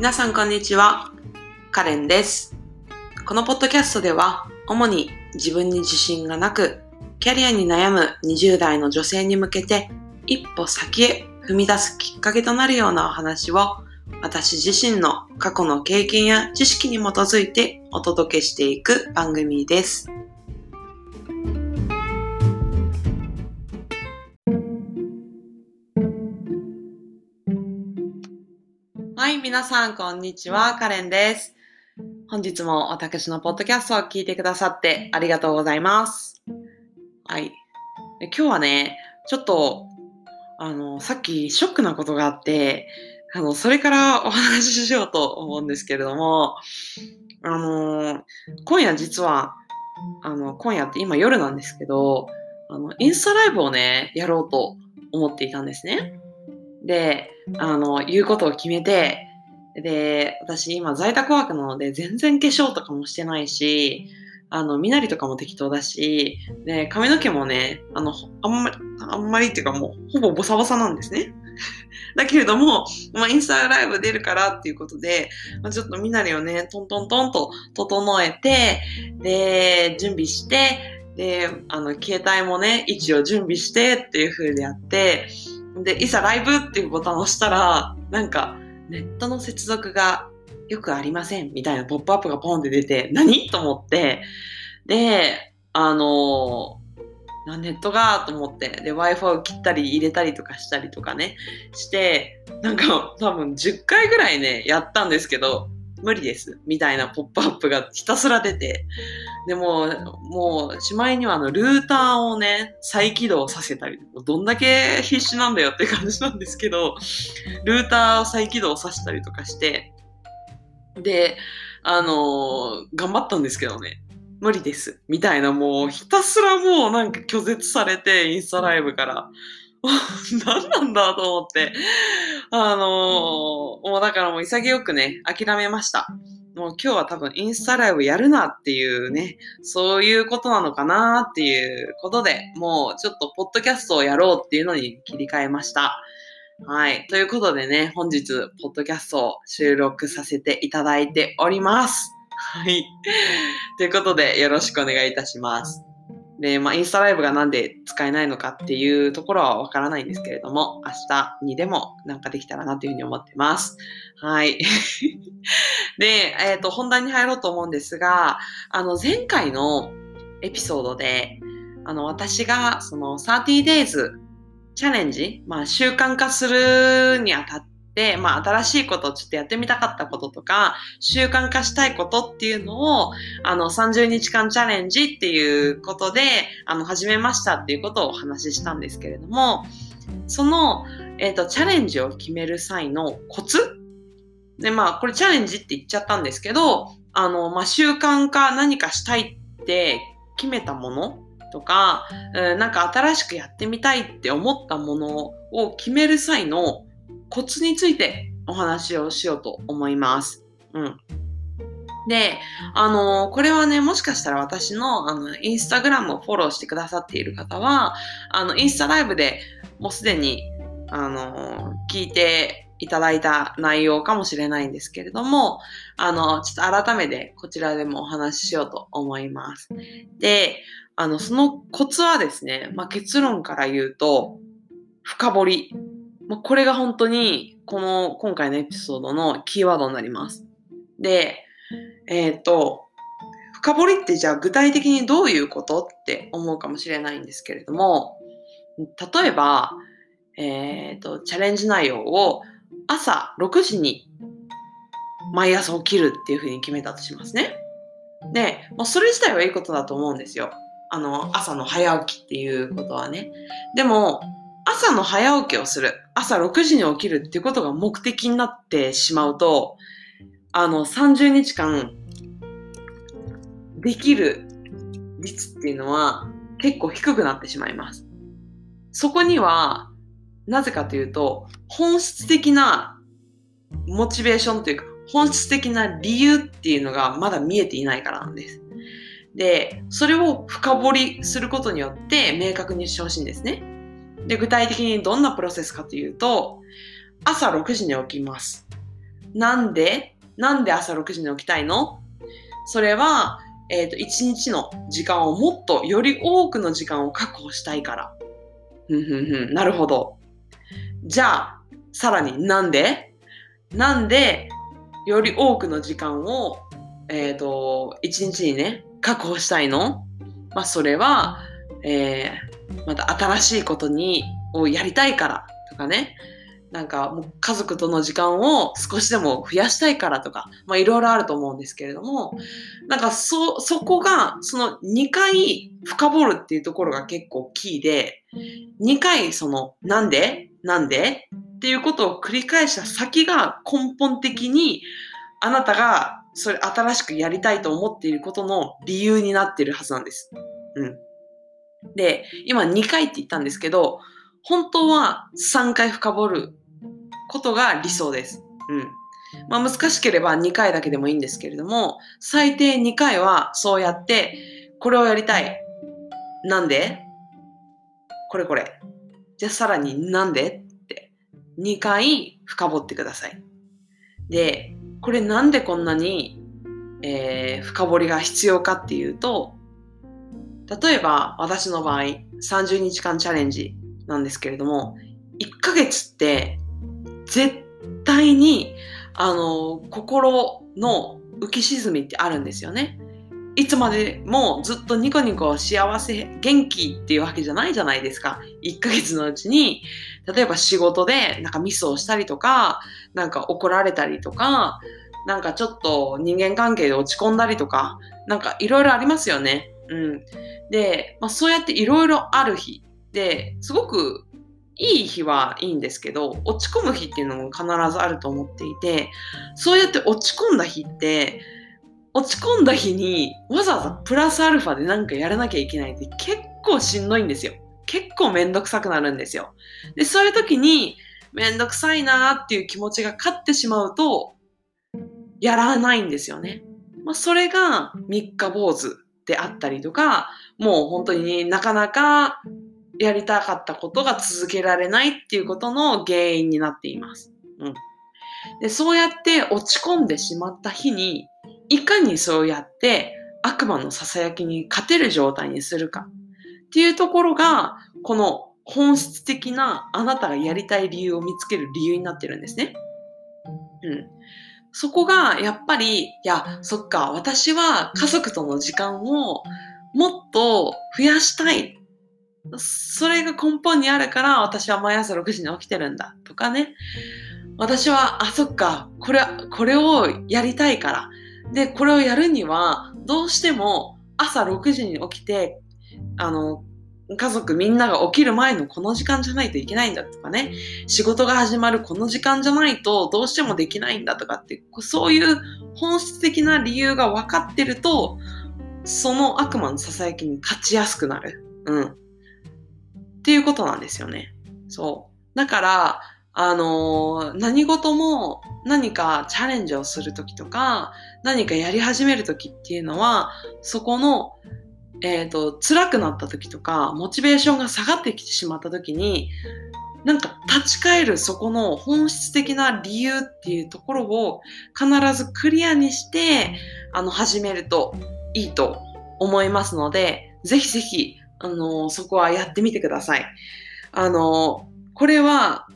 皆さんこんにちは。カレンです。このポッドキャストでは、主に自分に自信がなく、キャリアに悩む20代の女性に向けて、一歩先へ踏み出すきっかけとなるようなお話を、私自身の過去の経験や知識に基づいてお届けしていく番組です。い、皆さん、こんにちは。カレンです。本日も私のポッドキャストを聞いてくださってありがとうございます。はい。で今日はね、ちょっと、あの、さっきショックなことがあって、あの、それからお話ししようと思うんですけれども、あの、今夜実は、あの、今夜って今夜なんですけど、あの、インスタライブをね、やろうと思っていたんですね。で、あの、言うことを決めて、で、私今在宅ワークなので全然化粧とかもしてないし、あの、身なりとかも適当だし、で、髪の毛もね、あの、あんまり、あんまりっていうかもう、ほぼボサボサなんですね。だけれども、まあ、インスタライブ出るからっていうことで、まあ、ちょっと身なりをね、トントントンと整えて、で、準備して、で、あの、携帯もね、位置を準備してっていう風でやって、で、いざライブっていうボタンを押したら、なんか、ネットの接続がよくありませんみたいなポップアップがポンって出て、何？と思って、で、あのなネットがと思って、で、Wi-Fi を切ったり入れたりとかしたりとかね、して、なんか多分10回ぐらいね、やったんですけど、無理です。みたいなポップアップがひたすら出て、でも、もう、しまいにはあの、ルーターをね、再起動させたり、どんだけ必死なんだよって感じなんですけど、ルーターを再起動させたりとかして、で、あのー頑張ったんですけどね、無理です。みたいな、もう、ひたすらもうなんか拒絶されて、インスタライブから。何なんだと思って。あのーもうだからもう潔くね、諦めました。もう今日は多分インスタライブやるなっていうね、そういうことなのかなっていうことで、もうちょっとポッドキャストをやろうっていうのに切り替えました。はい。ということでね、本日、ポッドキャストを収録させていただいております。はい。ということで、よろしくお願いいたします。で、まあ、インスタライブがなんで使えないのかっていうところはわからないんですけれども、明日にでもなんかできたらなというふうに思ってます。はい。で、えっ、と、本題に入ろうと思うんですが、あの、前回のエピソードで、あの、私が、その、30 days チャレンジ、まあ、習慣化するにあたって、まあ、新しいことをちょっとやってみたかったこととか、習慣化したいことっていうのを、あの、30日間チャレンジっていうことで、あの、始めましたっていうことをお話ししたんですけれども、その、えっ、と、チャレンジを決める際のコツ？で、まあ、これチャレンジって言っちゃったんですけど、あの、まあ、習慣化何かしたいって決めたものとか、うんなんか新しくやってみたいって思ったものを決める際のコツについてお話をしようと思います。うん。で、あのこれはね、もしかしたら私の、あの、インスタグラムをフォローしてくださっている方は、あの、インスタライブでもうすでに、あの聞いていただいた内容かもしれないんですけれども、あの、ちょっと改めてこちらでもお話ししようと思います。で、あの、そのコツはですね、まあ、結論から言うと、深掘り。ま、これが本当に、この、今回のエピソードのキーワードになります。で、えっ、と、深掘りってじゃあ具体的にどういうことって思うかもしれないんですけれども、例えば、えっ、と、チャレンジ内容を朝6時に毎朝起きるっていうふうに決めたとしますね。で、まあ、それ自体はいいことだと思うんですよ。あの、朝の早起きっていうことはね。でも、朝の早起きをする。朝6時に起きるっていうことが目的になってしまうと、あの、30日間、できる率っていうのは結構低くなってしまいます。そこには、なぜかというと、本質的なモチベーションというか、本質的な理由っていうのがまだ見えていないからなんです。で、それを深掘りすることによって明確にしてほしいんですね。で、具体的にどんなプロセスかというと、朝6時に起きます。なんで？なんで朝6時に起きたいの？それは、えっ、ー、と、1日の時間をもっとより多くの時間を確保したいから。ふんふんふん。なるほど。じゃあ、さらになんで？なんでより多くの時間を、えっ、ー、と、1日にね、確保したいの？まあ、それは、えー、また新しいことに、をやりたいからとかね。なんかもう家族との時間を少しでも増やしたいからとか、まあいろいろあると思うんですけれども、なんかそ、そこが、その2回深掘るっていうところが結構キーで、2回その、なんでなんでっていうことを繰り返した先が根本的にあなたがそれ新しくやりたいと思っていることの理由になっているはずなんです。うん。で、今2回って言ったんですけど、本当は3回深掘ることが理想です。うん。まあ難しければ2回だけでもいいんですけれども、最低2回はそうやって、これをやりたい。なんで？これこれ。じゃあさらになんで？って2回深掘ってください。で、これなんでこんなに、えー、深掘りが必要かっていうと、例えば私の場合30日間チャレンジなんですけれども、1ヶ月って絶対に、あの、心の浮き沈みってあるんですよね。いつまでもずっとニコニコ幸せ、元気っていうわけじゃないじゃないですか。1ヶ月のうちに、例えば仕事でなんかミスをしたりとか、なんか怒られたりとか、なんかちょっと人間関係で落ち込んだりとか、なんかいろいろありますよね。うん。で、まあ、そうやっていろいろある日で、すごくいい日はいいんですけど、落ち込む日っていうのも必ずあると思っていて、そうやって落ち込んだ日って、落ち込んだ日にわざわざプラスアルファで何かやらなきゃいけないって結構しんどいんですよ。結構めんどくさくなるんですよ。で、そういう時にめんどくさいなーっていう気持ちが勝ってしまうと、やらないんですよね。まあ、それが三日坊主であったりとか、もう本当になかなかやりたかったことが続けられないっていうことの原因になっています。うん。で、そうやって落ち込んでしまった日に、いかにそうやって悪魔の囁きに勝てる状態にするかっていうところが、この本質的なあなたがやりたい理由を見つける理由になってるんですね。うん。そこがやっぱり、いや、そっか、私は家族との時間をもっと増やしたいそれが根本にあるから私は毎朝6時に起きてるんだとかね。私は、あ、そっか、これ、これをやりたいから。で、これをやるには、どうしても朝6時に起きて、あの、家族みんなが起きる前のこの時間じゃないといけないんだとかね、仕事が始まるこの時間じゃないとどうしてもできないんだとかって、そういう本質的な理由が分かってると、その悪魔の囁きに勝ちやすくなる。うん。っていうことなんですよね。そう。だから、あのー、何事も何かチャレンジをするときとか、何かやり始めるときっていうのは、そこの、えっ、ー、と、辛くなったときとか、モチベーションが下がってきてしまったときに、なんか立ち返るそこの本質的な理由っていうところを必ずクリアにして、あの、始めるといいと思いますので、ぜひぜひあの、そこはやってみてください。あの、これは、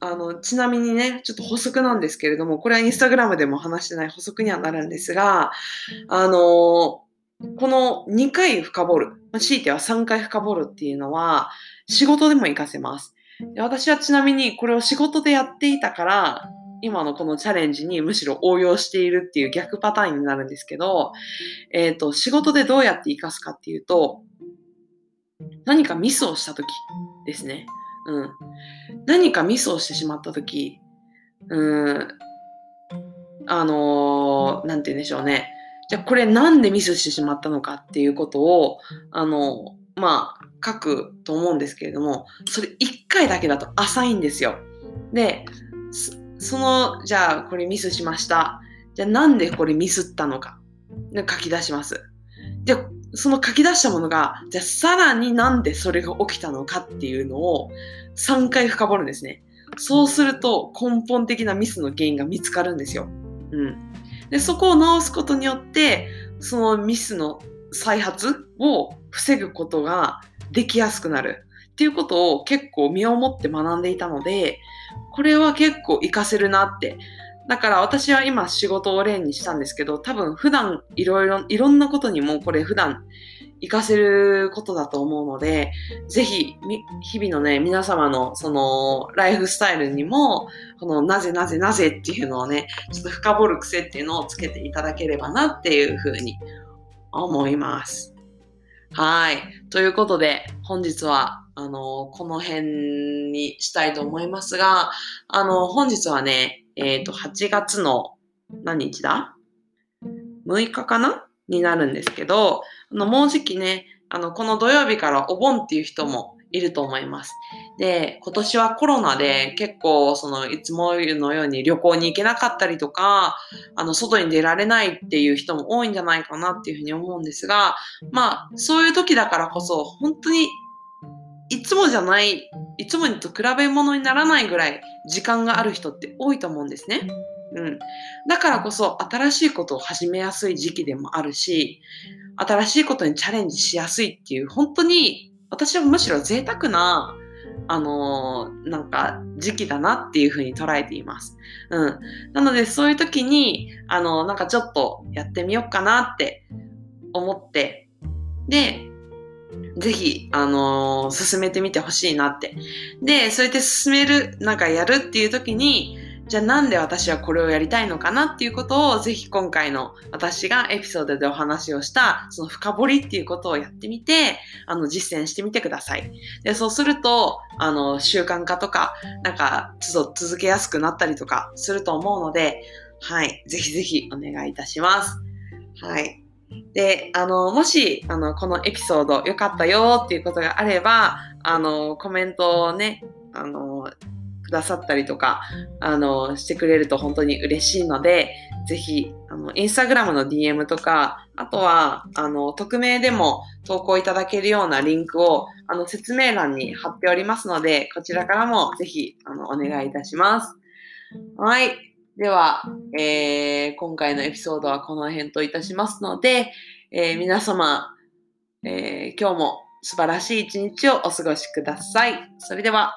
あの、ちなみにね、ちょっと補足なんですけれども、これはインスタグラムでも話してない補足にはなるんですが、あの、この2回深掘る、強いては3回深掘るっていうのは、仕事でも活かせます。私はちなみにこれを仕事でやっていたから、今のこのチャレンジにむしろ応用しているっていう逆パターンになるんですけど、えっ、ー、と、仕事でどうやって活かすかっていうと、何かミスをした時ですね。うん。何かミスをしてしまった時、うん、あのー、なんて言うんでしょうね。じゃあこれなんでミスしてしまったのかっていうことを、あの、まあ、書くと思うんですけれども、それ一回だけだと浅いんですよ。で、その、じゃあこれミスしました。じゃあなんでこれミスったのか。書き出します。で、その書き出したものが、じゃあさらになんでそれが起きたのかっていうのを3回深掘るんですね。そうすると根本的なミスの原因が見つかるんですよ。うん。で、そこを直すことによって、そのミスの再発を防ぐことができやすくなるっていうことを結構身をもって学んでいたので、これは結構活かせるなって。だから私は今仕事を例にしたんですけど、多分普段いろいろ、いろんなことにもこれ普段活かせることだと思うので、ぜひ、日々のね、皆様のそのライフスタイルにも、このなぜなぜなぜっていうのをね、ちょっと深掘る癖っていうのをつけていただければなっていうふうに思います。はい。ということで、本日は、あの、この辺にしたいと思いますが、あの、本日はね、えっ、ー、と、8月の何日だ ?6 日かな？になるんですけど、あの、もうじきね、あの、この土曜日からお盆っていう人もいると思います。で、今年はコロナで結構、その、いつものように旅行に行けなかったりとか、あの、外に出られないっていう人も多いんじゃないかなっていうふうに思うんですが、まあ、そういう時だからこそ、本当に、いつもじゃない、いつもと比べ物にならないぐらい時間がある人って多いと思うんですね。うん。だからこそ新しいことを始めやすい時期でもあるし、新しいことにチャレンジしやすいっていう、本当に私はむしろ贅沢な、あのー、なんか時期だなっていうふうに捉えています。うん。なのでそういう時に、あのー、なんかちょっとやってみようかなって思って、で、ぜひ、あのー、進めてみてほしいなって。で、そうやって進める、なんかやるっていう時に、じゃあなんで私はこれをやりたいのかなっていうことをぜひ今回の私がエピソードでお話をしたその深掘りっていうことをやってみて、あの実践してみてください。で、そうすると、あの習慣化とか、なんかつど続けやすくなったりとかすると思うので、はい、ぜひぜひお願いいたします。はい。で、あの、もし、あの、このエピソード良かったよっていうことがあれば、あの、コメントをね、あの、ださったりとか、あの、してくれると本当に嬉しいので、ぜひ、あの、インスタグラムの DM とか、あとは、あの、匿名でも投稿いただけるようなリンクを、あの、説明欄に貼っておりますので、こちらからもぜひ、あの、お願いいたします。はい。では、えー、今回のエピソードはこの辺といたしますので、えー、皆様、えー、今日も素晴らしい一日をお過ごしください。それでは。